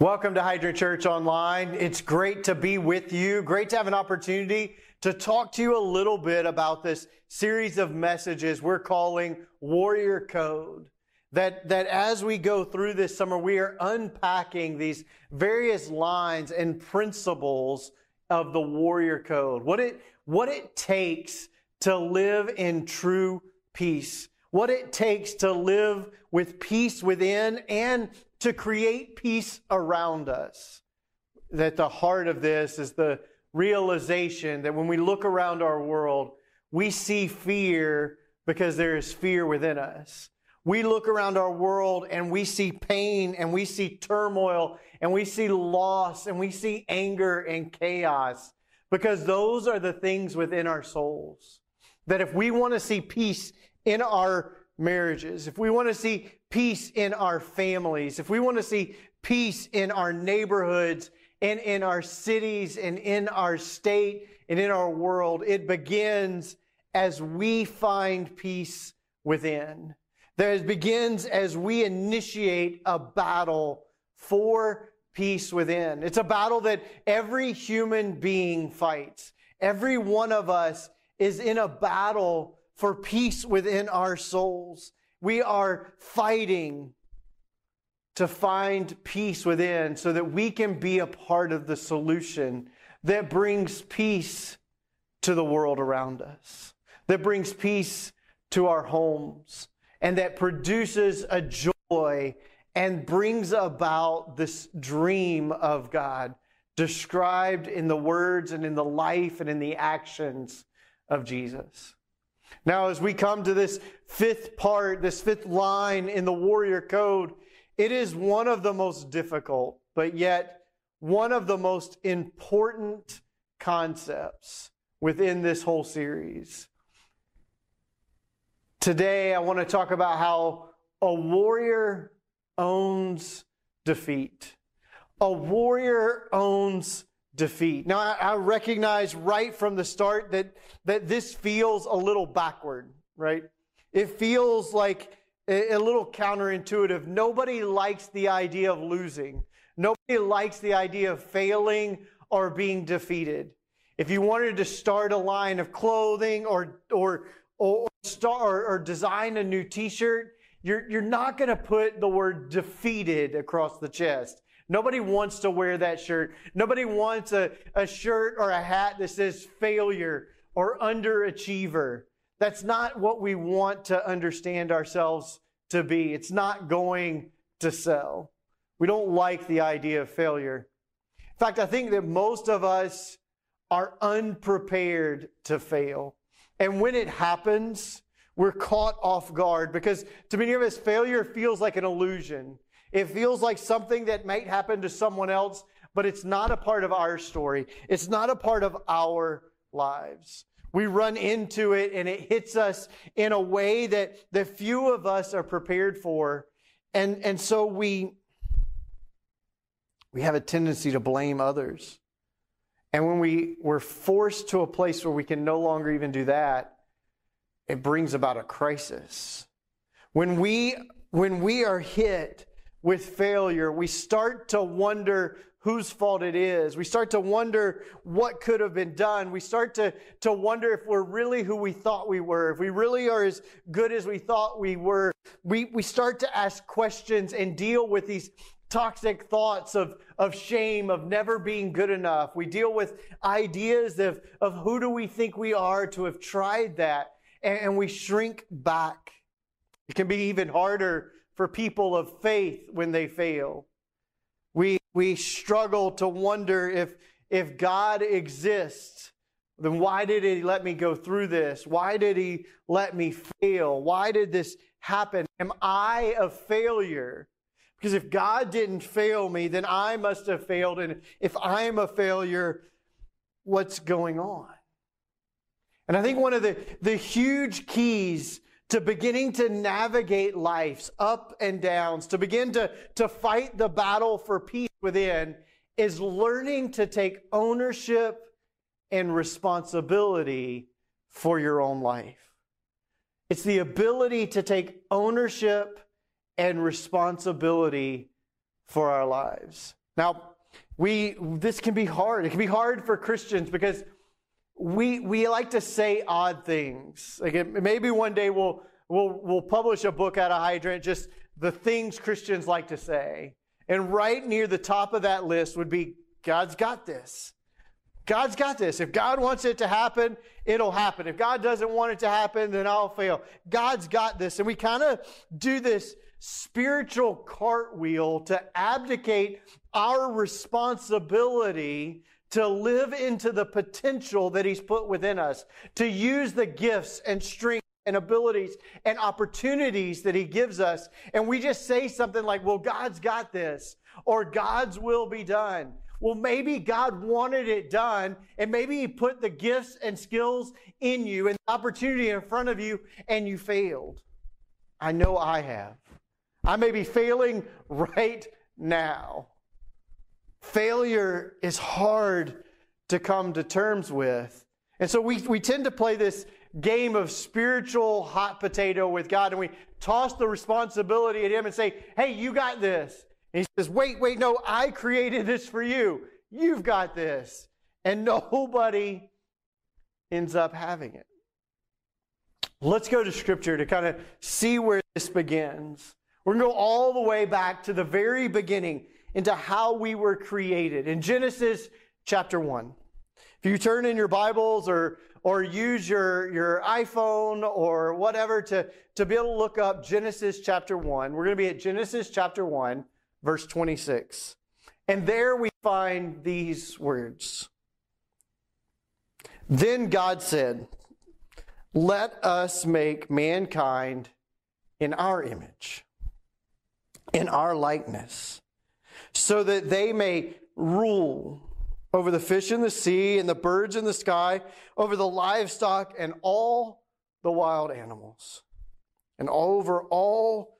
Welcome to Hydrant Church Online. It's great to be with you. Great to have an opportunity to talk to you a little bit about this series of messages we're calling Warrior Code. That, that as we go through this summer, we are unpacking these various lines and principles of the Warrior Code. What it, what it takes to live in true peace. What it takes to live with peace within and to create peace around us. That the heart of this is the realization that when we look around our world, we see fear because there is fear within us. We look around our world and we see pain and we see turmoil and we see loss and we see anger and chaos because those are the things within our souls. That if we want to see peace in our marriages, if we want to see peace in our families, if we want to see peace in our neighborhoods and in our cities and in our state and in our world, it begins as we find peace within. That it begins as we initiate a battle for peace within. It's a battle that every human being fights. Every one of us is in a battle for peace within our souls. We are fighting to find peace within so that we can be a part of the solution that brings peace to the world around us, that brings peace to our homes, and that produces a joy and brings about this dream of God described in the words and in the life and in the actions of Jesus. Now, as we come to this fifth part, this fifth line in the warrior code, it is one of the most difficult, but yet one of the most important concepts within this whole series. Today, I want to talk about how a warrior owns defeat. A warrior owns defeat. Now, I, I recognize right from the start that, that this feels a little backward, right? It feels like a, a little counterintuitive. Nobody likes the idea of losing. Nobody likes the idea of failing or being defeated. If you wanted to start a line of clothing or, or, or, start, or design a new t-shirt, you're, you're not going to put the word defeated across the chest. Nobody wants to wear that shirt. Nobody wants a, a shirt or a hat that says failure or underachiever. That's not what we want to understand ourselves to be. It's not going to sell. We don't like the idea of failure. In fact, I think that most of us are unprepared to fail. And when it happens, we're caught off guard because to many of us, failure feels like an illusion. It feels like something that might happen to someone else, but it's not a part of our story. It's not a part of our lives. We run into it and it hits us in a way that the few of us are prepared for. And, and so we, we have a tendency to blame others. And when we, we're forced to a place where we can no longer even do that, it brings about a crisis. When we, when we are hit with failure, we start to wonder whose fault it is. We start to wonder what could have been done. We start to, to wonder if we're really who we thought we were, if we really are as good as we thought we were. We, we start to ask questions and deal with these toxic thoughts of, of shame, of never being good enough. We deal with ideas of, of who do we think we are to have tried that, and, and we shrink back. It can be even harder for people of faith when they fail. We, we struggle to wonder if, if God exists, then why did He let me go through this? Why did He let me fail? Why did this happen? Am I a failure? Because if God didn't fail me, then I must have failed. And if I'm a failure, what's going on? And I think one of the, the huge keys to beginning to navigate life's up and downs, to begin to, to fight the battle for peace within, is learning to take ownership and responsibility for your own life. It's the ability to take ownership and responsibility for our lives. Now, we this can be hard. It can be hard for Christians because we we like to say odd things. Like maybe one day we'll we'll we'll publish a book out of Hydrant, just the things Christians like to say. And right near the top of that list would be God's got this. God's got this. If God wants it to happen, it'll happen. If God doesn't want it to happen, then I'll fail. God's got this. And we kind of do this spiritual cartwheel to abdicate our responsibility to live into the potential that He's put within us, to use the gifts and strength and abilities and opportunities that He gives us. And we just say something like, well, God's got this, or God's will be done. Well, maybe God wanted it done, and maybe He put the gifts and skills in you and the opportunity in front of you, and you failed. I know I have. I may be failing right now. Failure is hard to come to terms with. And so we, we tend to play this game of spiritual hot potato with God, and we toss the responsibility at Him and say, Hey, you got this. And He says, Wait, wait, no, I created this for you. You've got this. And nobody ends up having it. Let's go to Scripture to kind of see where this begins. We're going to go all the way back to the very beginning into how we were created in Genesis chapter 1. If you turn in your Bibles or, or use your, your iPhone or whatever to, to be able to look up Genesis chapter 1, we're going to be at Genesis chapter 1, verse 26. And there we find these words. Then God said, Let us make mankind in our image in our likeness, so that they may rule over the fish in the sea and the birds in the sky, over the livestock and all the wild animals, and over all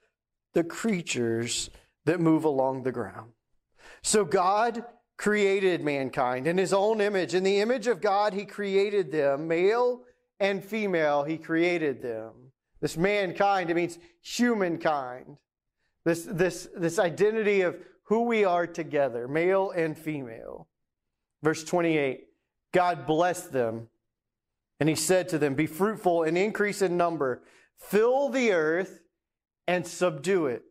the creatures that move along the ground. So God created mankind in his own image. In the image of God, he created them, male and female, he created them. This mankind, it means humankind. This, this, this identity of who we are together, male and female. Verse 28 God blessed them, and he said to them, Be fruitful and increase in number, fill the earth and subdue it.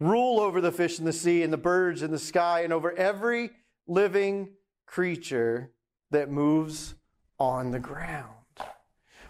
Rule over the fish in the sea and the birds in the sky and over every living creature that moves on the ground.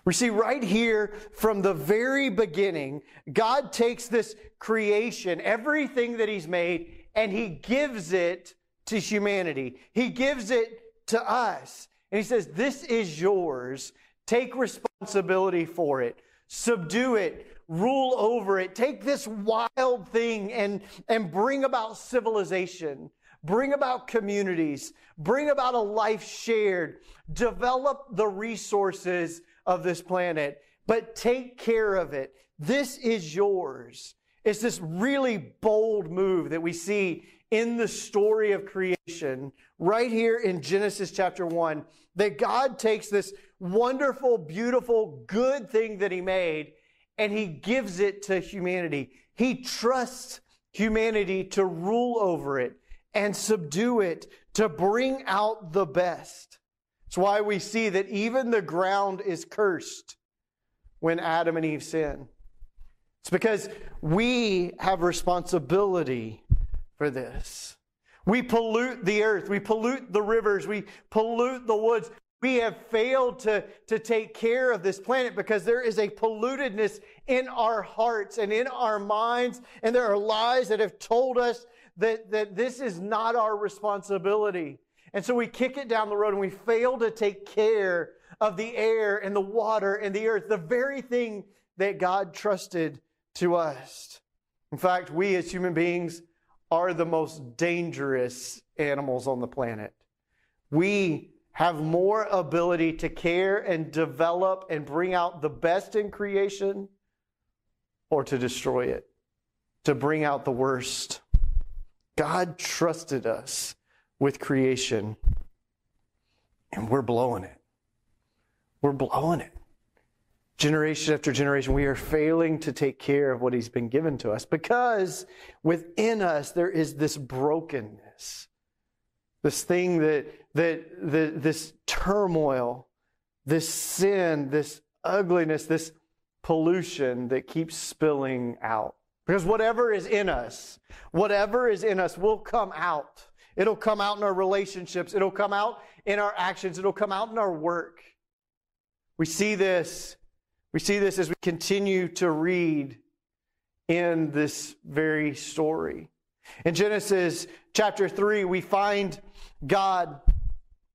We see right here from the very beginning, God takes this creation, everything that He's made, and He gives it to humanity. He gives it to us. And He says, This is yours. Take responsibility for it, subdue it, rule over it. Take this wild thing and, and bring about civilization. Bring about communities, bring about a life shared, develop the resources of this planet, but take care of it. This is yours. It's this really bold move that we see in the story of creation, right here in Genesis chapter 1, that God takes this wonderful, beautiful, good thing that He made and He gives it to humanity. He trusts humanity to rule over it and subdue it, to bring out the best. It's why we see that even the ground is cursed when Adam and Eve sin. It's because we have responsibility for this. We pollute the earth, we pollute the rivers, we pollute the woods. We have failed to, to take care of this planet because there is a pollutedness in our hearts and in our minds, and there are lies that have told us that, that this is not our responsibility. And so we kick it down the road and we fail to take care of the air and the water and the earth, the very thing that God trusted to us. In fact, we as human beings are the most dangerous animals on the planet. We have more ability to care and develop and bring out the best in creation or to destroy it, to bring out the worst. God trusted us with creation. And we're blowing it. We're blowing it. Generation after generation, we are failing to take care of what He's been given to us because within us there is this brokenness. This thing that, that, that this turmoil, this sin, this ugliness, this pollution that keeps spilling out. Because whatever is in us, whatever is in us will come out. It'll come out in our relationships. It'll come out in our actions. It'll come out in our work. We see this. We see this as we continue to read in this very story. In Genesis chapter 3, we find God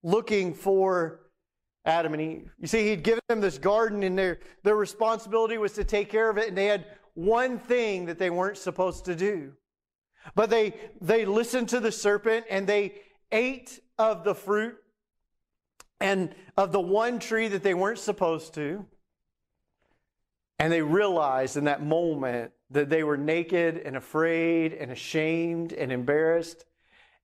looking for Adam and Eve. You see, He'd given them this garden, and their, their responsibility was to take care of it, and they had one thing that they weren't supposed to do. But they, they listened to the serpent and they ate of the fruit and of the one tree that they weren't supposed to. And they realized in that moment that they were naked and afraid and ashamed and embarrassed.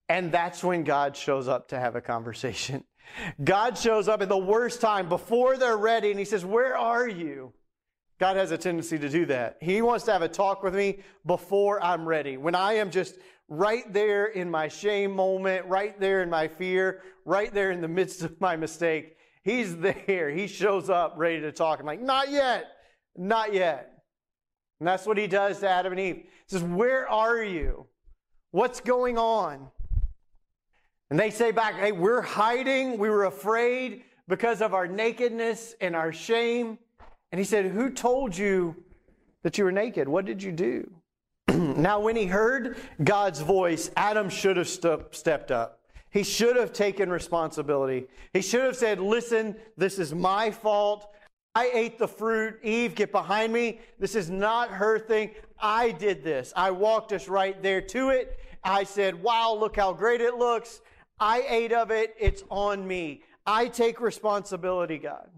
And that's when God shows up to have a conversation. God shows up at the worst time before they're ready and he says, Where are you? God has a tendency to do that. He wants to have a talk with me before I'm ready. When I am just right there in my shame moment, right there in my fear, right there in the midst of my mistake, He's there. He shows up ready to talk. I'm like, not yet, not yet. And that's what He does to Adam and Eve. He says, Where are you? What's going on? And they say back, Hey, we're hiding. We were afraid because of our nakedness and our shame. And he said, Who told you that you were naked? What did you do? now, when he heard God's voice, Adam should have st- stepped up. He should have taken responsibility. He should have said, Listen, this is my fault. I ate the fruit. Eve, get behind me. This is not her thing. I did this. I walked us right there to it. I said, Wow, look how great it looks. I ate of it. It's on me. I take responsibility, God.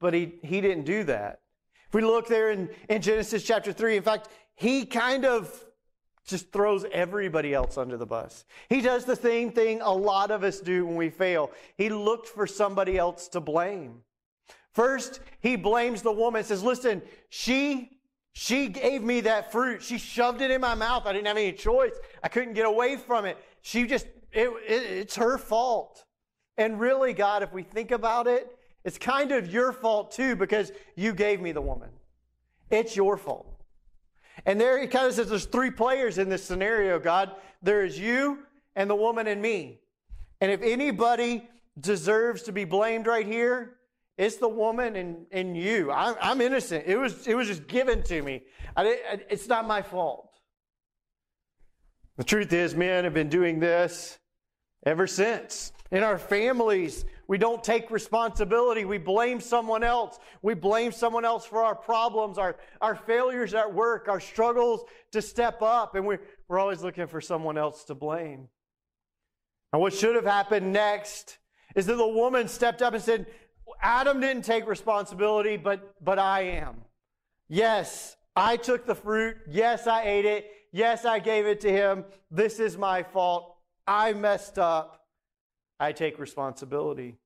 But he, he didn't do that. If we look there in, in Genesis chapter 3, in fact, he kind of just throws everybody else under the bus. He does the same thing a lot of us do when we fail. He looked for somebody else to blame. First, he blames the woman, says, Listen, she she gave me that fruit. She shoved it in my mouth. I didn't have any choice. I couldn't get away from it. She just, it, it, it's her fault. And really, God, if we think about it, it's kind of your fault too because you gave me the woman. It's your fault. And there he kind of says there's three players in this scenario, God. There is you and the woman and me. And if anybody deserves to be blamed right here, it's the woman and, and you. I'm, I'm innocent. It was, it was just given to me. It's not my fault. The truth is, men have been doing this ever since. In our families, we don't take responsibility. We blame someone else. We blame someone else for our problems, our, our failures at work, our struggles to step up, and we're, we're always looking for someone else to blame. And what should have happened next is that the woman stepped up and said, Adam didn't take responsibility, but, but I am. Yes, I took the fruit. Yes, I ate it. Yes, I gave it to him. This is my fault. I messed up. I take responsibility.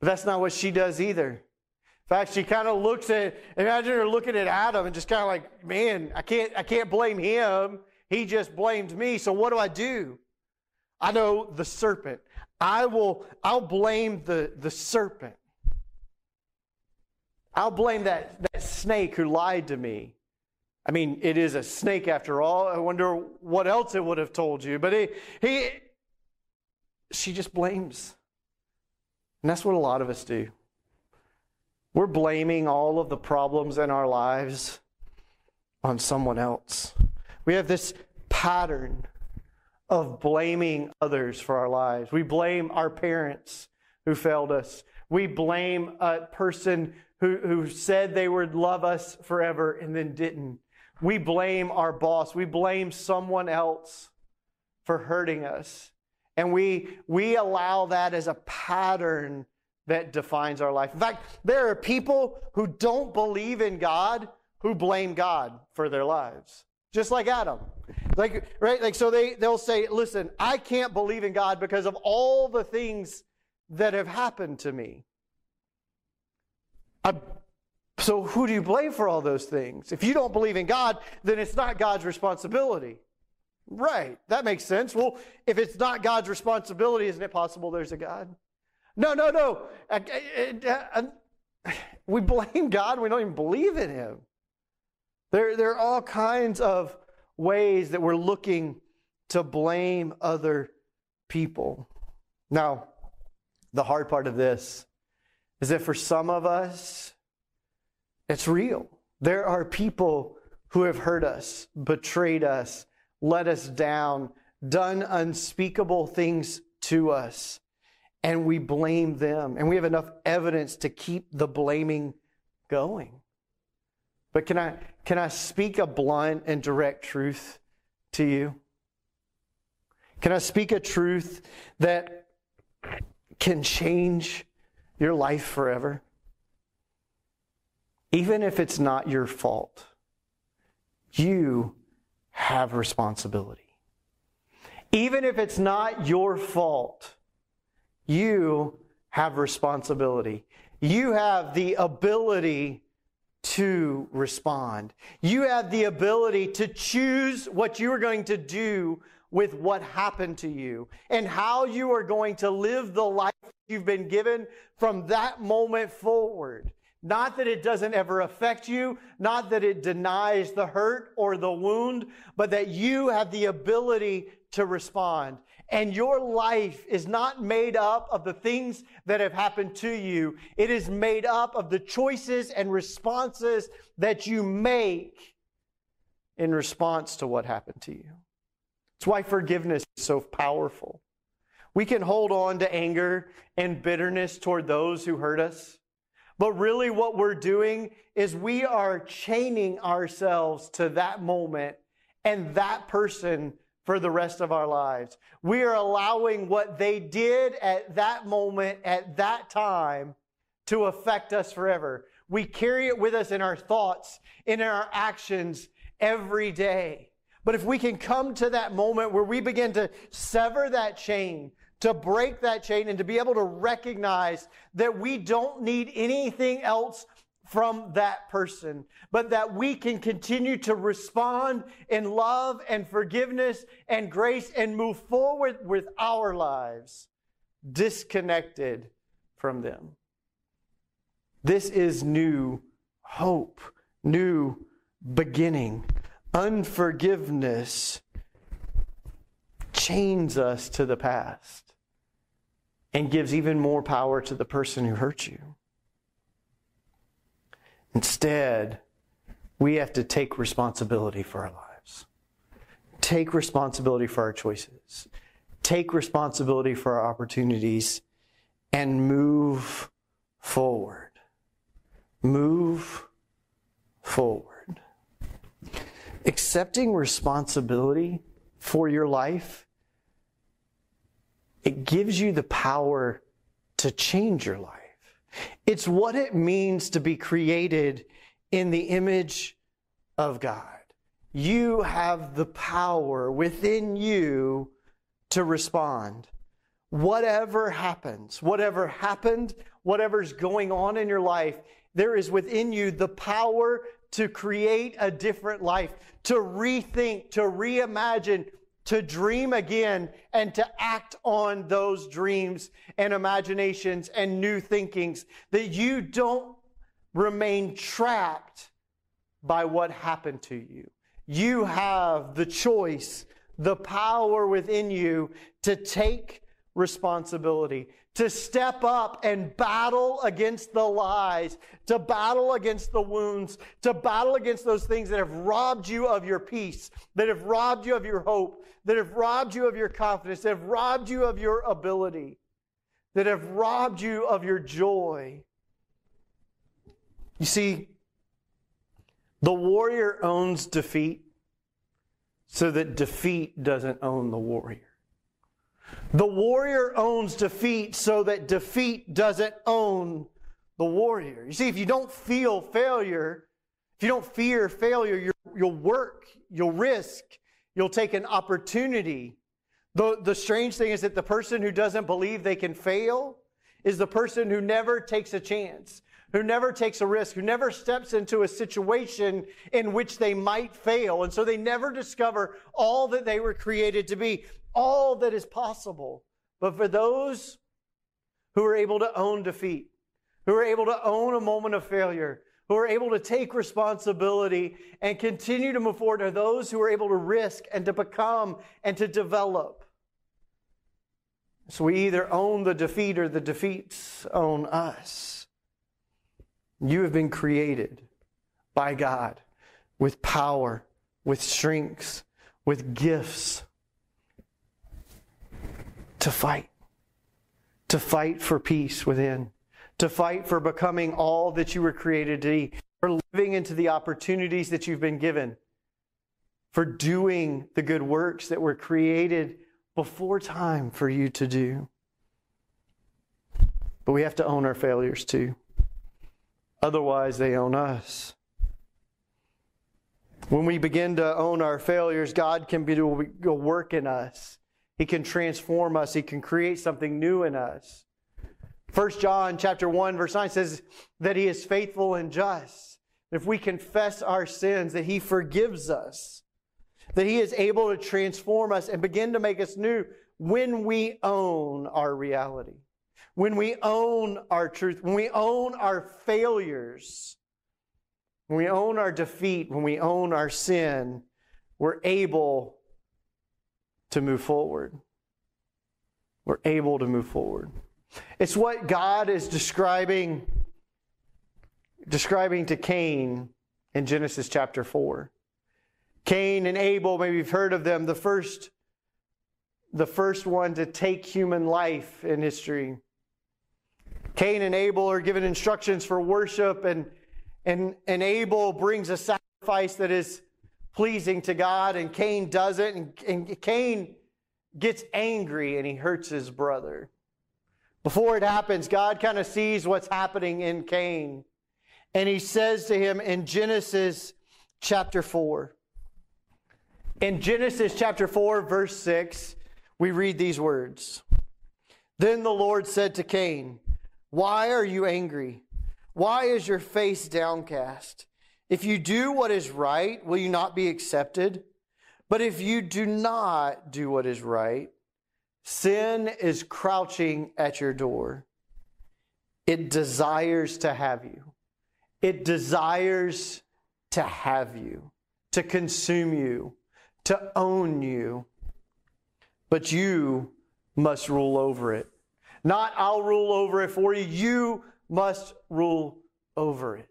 But that's not what she does either. In fact, she kind of looks at, imagine her looking at Adam and just kind of like, man, I can't, I can't blame him. He just blamed me. So what do I do? I know the serpent. I will, I'll blame the, the serpent. I'll blame that, that snake who lied to me. I mean, it is a snake after all. I wonder what else it would have told you. But he, he, she just blames. And that's what a lot of us do. We're blaming all of the problems in our lives on someone else. We have this pattern of blaming others for our lives. We blame our parents who failed us. We blame a person who, who said they would love us forever and then didn't. We blame our boss. We blame someone else for hurting us. And we, we allow that as a pattern that defines our life. In fact, there are people who don't believe in God who blame God for their lives. Just like Adam. Like, right? Like, so they, they'll say, listen, I can't believe in God because of all the things that have happened to me. I, so who do you blame for all those things? If you don't believe in God, then it's not God's responsibility. Right. That makes sense. Well, if it's not God's responsibility, isn't it possible there's a God? No, no, no. We blame God. We don't even believe in Him. There, there are all kinds of ways that we're looking to blame other people. Now, the hard part of this is that for some of us, it's real. There are people who have hurt us, betrayed us, let us down, done unspeakable things to us, and we blame them. And we have enough evidence to keep the blaming going. But can I, can I speak a blunt and direct truth to you? Can I speak a truth that can change your life forever? Even if it's not your fault, you have responsibility. Even if it's not your fault, you have responsibility. You have the ability to respond. You have the ability to choose what you are going to do with what happened to you and how you are going to live the life you've been given from that moment forward. Not that it doesn't ever affect you, not that it denies the hurt or the wound, but that you have the ability to respond. And your life is not made up of the things that have happened to you. It is made up of the choices and responses that you make in response to what happened to you. It's why forgiveness is so powerful. We can hold on to anger and bitterness toward those who hurt us. But really, what we're doing is we are chaining ourselves to that moment and that person for the rest of our lives. We are allowing what they did at that moment, at that time, to affect us forever. We carry it with us in our thoughts, in our actions every day. But if we can come to that moment where we begin to sever that chain, to break that chain, and to be able to recognize that we don't need anything else from that person, but that we can continue to respond in love and forgiveness and grace and move forward with our lives disconnected from them. This is new hope, new beginning. Unforgiveness chains us to the past and gives even more power to the person who hurt you. Instead, we have to take responsibility for our lives. Take responsibility for our choices. Take responsibility for our opportunities and move forward. Move forward accepting responsibility for your life, it gives you the power to change your life. It's what it means to be created in the image of God. You have the power within you to respond. Whatever happens, whatever happened, whatever's going on in your life, there is within you the power to create a different life, to rethink, to reimagine, to dream again, and to act on those dreams and imaginations and new thinkings, that you don't remain trapped by what happened to you. You have the choice, the power within you to take responsibility, to step up and battle against the lies, to battle against the wounds, to battle against those things that have robbed you of your peace, that have robbed you of your hope, that have robbed you of your confidence, that have robbed you of your ability, that have robbed you of your joy. You see, the warrior owns defeat so that defeat doesn't own the warrior. The warrior owns defeat so that defeat doesn't own the warrior. You see, if you don't feel failure, if you don't fear failure, you'll work, you'll risk, you'll take an opportunity. The, the strange thing is that the person who doesn't believe they can fail is the person who never takes a chance, who never takes a risk, who never steps into a situation in which they might fail. And so they never discover all that they were created to be, all that is possible. But for those who are able to own defeat, who are able to own a moment of failure, who are able to take responsibility and continue to move forward, are those who are able to risk and to become and to develop. So we either own the defeat or the defeats own us. You have been created by God with power, with strengths, with gifts to fight, to fight for peace within, to fight for becoming all that you were created to be, for living into the opportunities that you've been given, for doing the good works that were created before time for you to do. But we have to own our failures too. Otherwise, they own us. When we begin to own our failures, God can do a work in us. He can transform us. He can create something new in us. 1 John chapter 1 verse 9 says that he is faithful and just. If we confess our sins, that he forgives us that He is able to transform us and begin to make us new when we own our reality, when we own our truth, when we own our failures, when we own our defeat, when we own our sin, we're able to move forward. We're able to move forward. It's what God is describing describing to Cain in Genesis chapter 4. Cain and Abel, maybe you've heard of them, the first, the first one to take human life in history. Cain and Abel are given instructions for worship, and, and, and Abel brings a sacrifice that is pleasing to God, and Cain doesn't. and, and Cain gets angry and he hurts his brother. Before it happens, God kind of sees what's happening in Cain, and he says to him in Genesis chapter 4, in Genesis chapter 4, verse 6, we read these words Then the Lord said to Cain, Why are you angry? Why is your face downcast? If you do what is right, will you not be accepted? But if you do not do what is right, sin is crouching at your door. It desires to have you. It desires to have you, to consume you to own you, but you must rule over it. Not I'll rule over it for you, you must rule over it.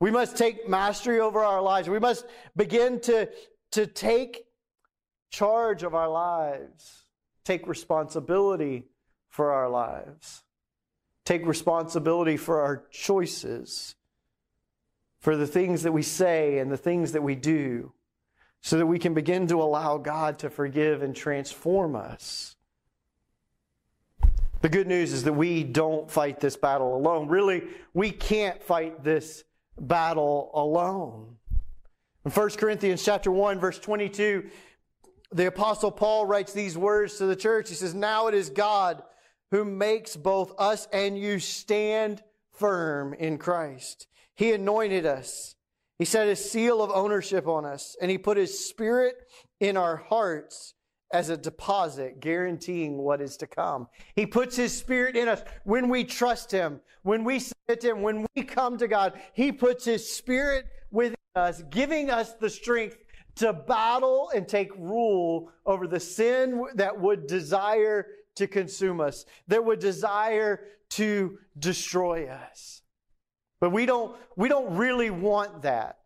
We must take mastery over our lives. We must begin to, to take charge of our lives, take responsibility for our lives, take responsibility for our choices, for the things that we say and the things that we do so that we can begin to allow God to forgive and transform us. The good news is that we don't fight this battle alone. Really, we can't fight this battle alone. In 1 Corinthians chapter 1 verse 22, the apostle Paul writes these words to the church. He says, "Now it is God who makes both us and you stand firm in Christ. He anointed us he set his seal of ownership on us, and he put his spirit in our hearts as a deposit guaranteeing what is to come. He puts his spirit in us when we trust him, when we submit to him, when we come to God. He puts his spirit within us, giving us the strength to battle and take rule over the sin that would desire to consume us, that would desire to destroy us. But we don't, we don't really want that.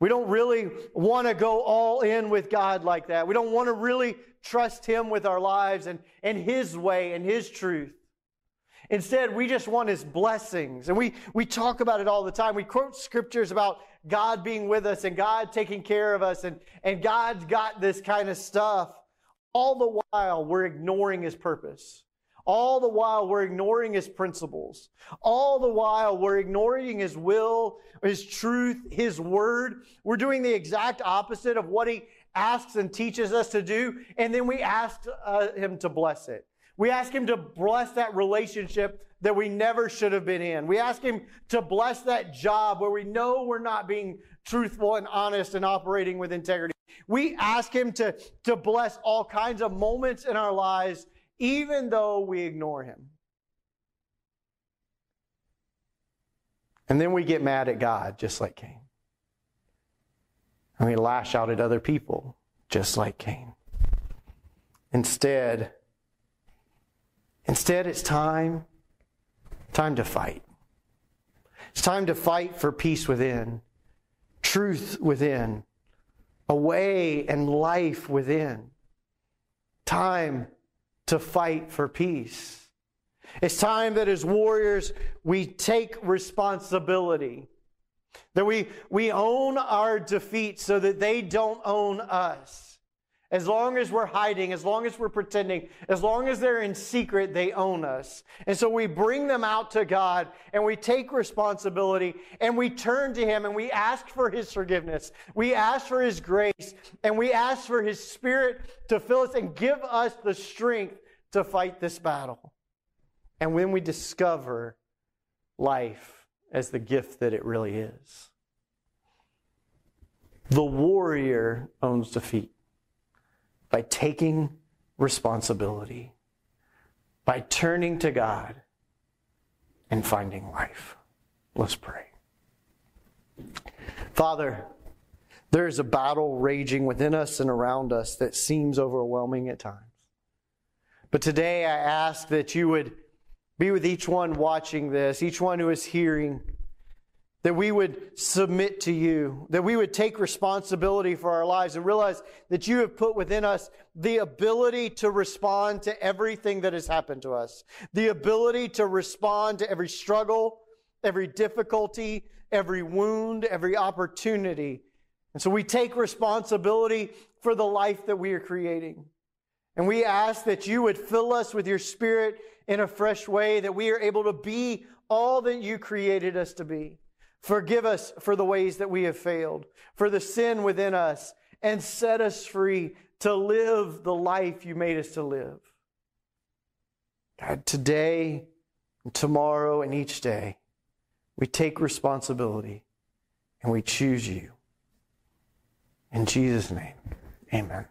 We don't really want to go all in with God like that. We don't want to really trust Him with our lives and, and His way and His truth. Instead, we just want His blessings. And we, we talk about it all the time. We quote scriptures about God being with us and God taking care of us and, and God's got this kind of stuff. All the while, we're ignoring His purpose. All the while, we're ignoring his principles. All the while, we're ignoring his will, his truth, his word. We're doing the exact opposite of what he asks and teaches us to do. And then we ask uh, him to bless it. We ask Him to bless that relationship that we never should have been in. We ask Him to bless that job where we know we're not being truthful and honest and operating with integrity. We ask Him to, to bless all kinds of moments in our lives, even though we ignore Him. And then we get mad at God, just like Cain. And we lash out at other people, just like Cain. Instead, instead it's time, time to fight. It's time to fight for peace within, truth within, a way and life within. Time to fight for peace. It's time that as warriors, we take responsibility. That we, we own our defeat so that they don't own us. As long as we're hiding, as long as we're pretending, as long as they're in secret, they own us. And so we bring them out to God and we take responsibility and we turn to Him and we ask for His forgiveness. We ask for His grace and we ask for His Spirit to fill us and give us the strength to fight this battle. And when we discover life as the gift that it really is, the warrior owns defeat by taking responsibility, by turning to God and finding life. Let's pray. Father, there is a battle raging within us and around us that seems overwhelming at times. But today I ask that you would be with each one watching this, each one who is hearing, that we would submit to you, that we would take responsibility for our lives and realize that you have put within us the ability to respond to everything that has happened to us, the ability to respond to every struggle, every difficulty, every wound, every opportunity. And so we take responsibility for the life that we are creating. And we ask that you would fill us with your spirit in a fresh way, that we are able to be all that you created us to be. Forgive us for the ways that we have failed, for the sin within us, and set us free to live the life you made us to live. God, today, tomorrow, and each day, we take responsibility and we choose you. In Jesus' name, amen.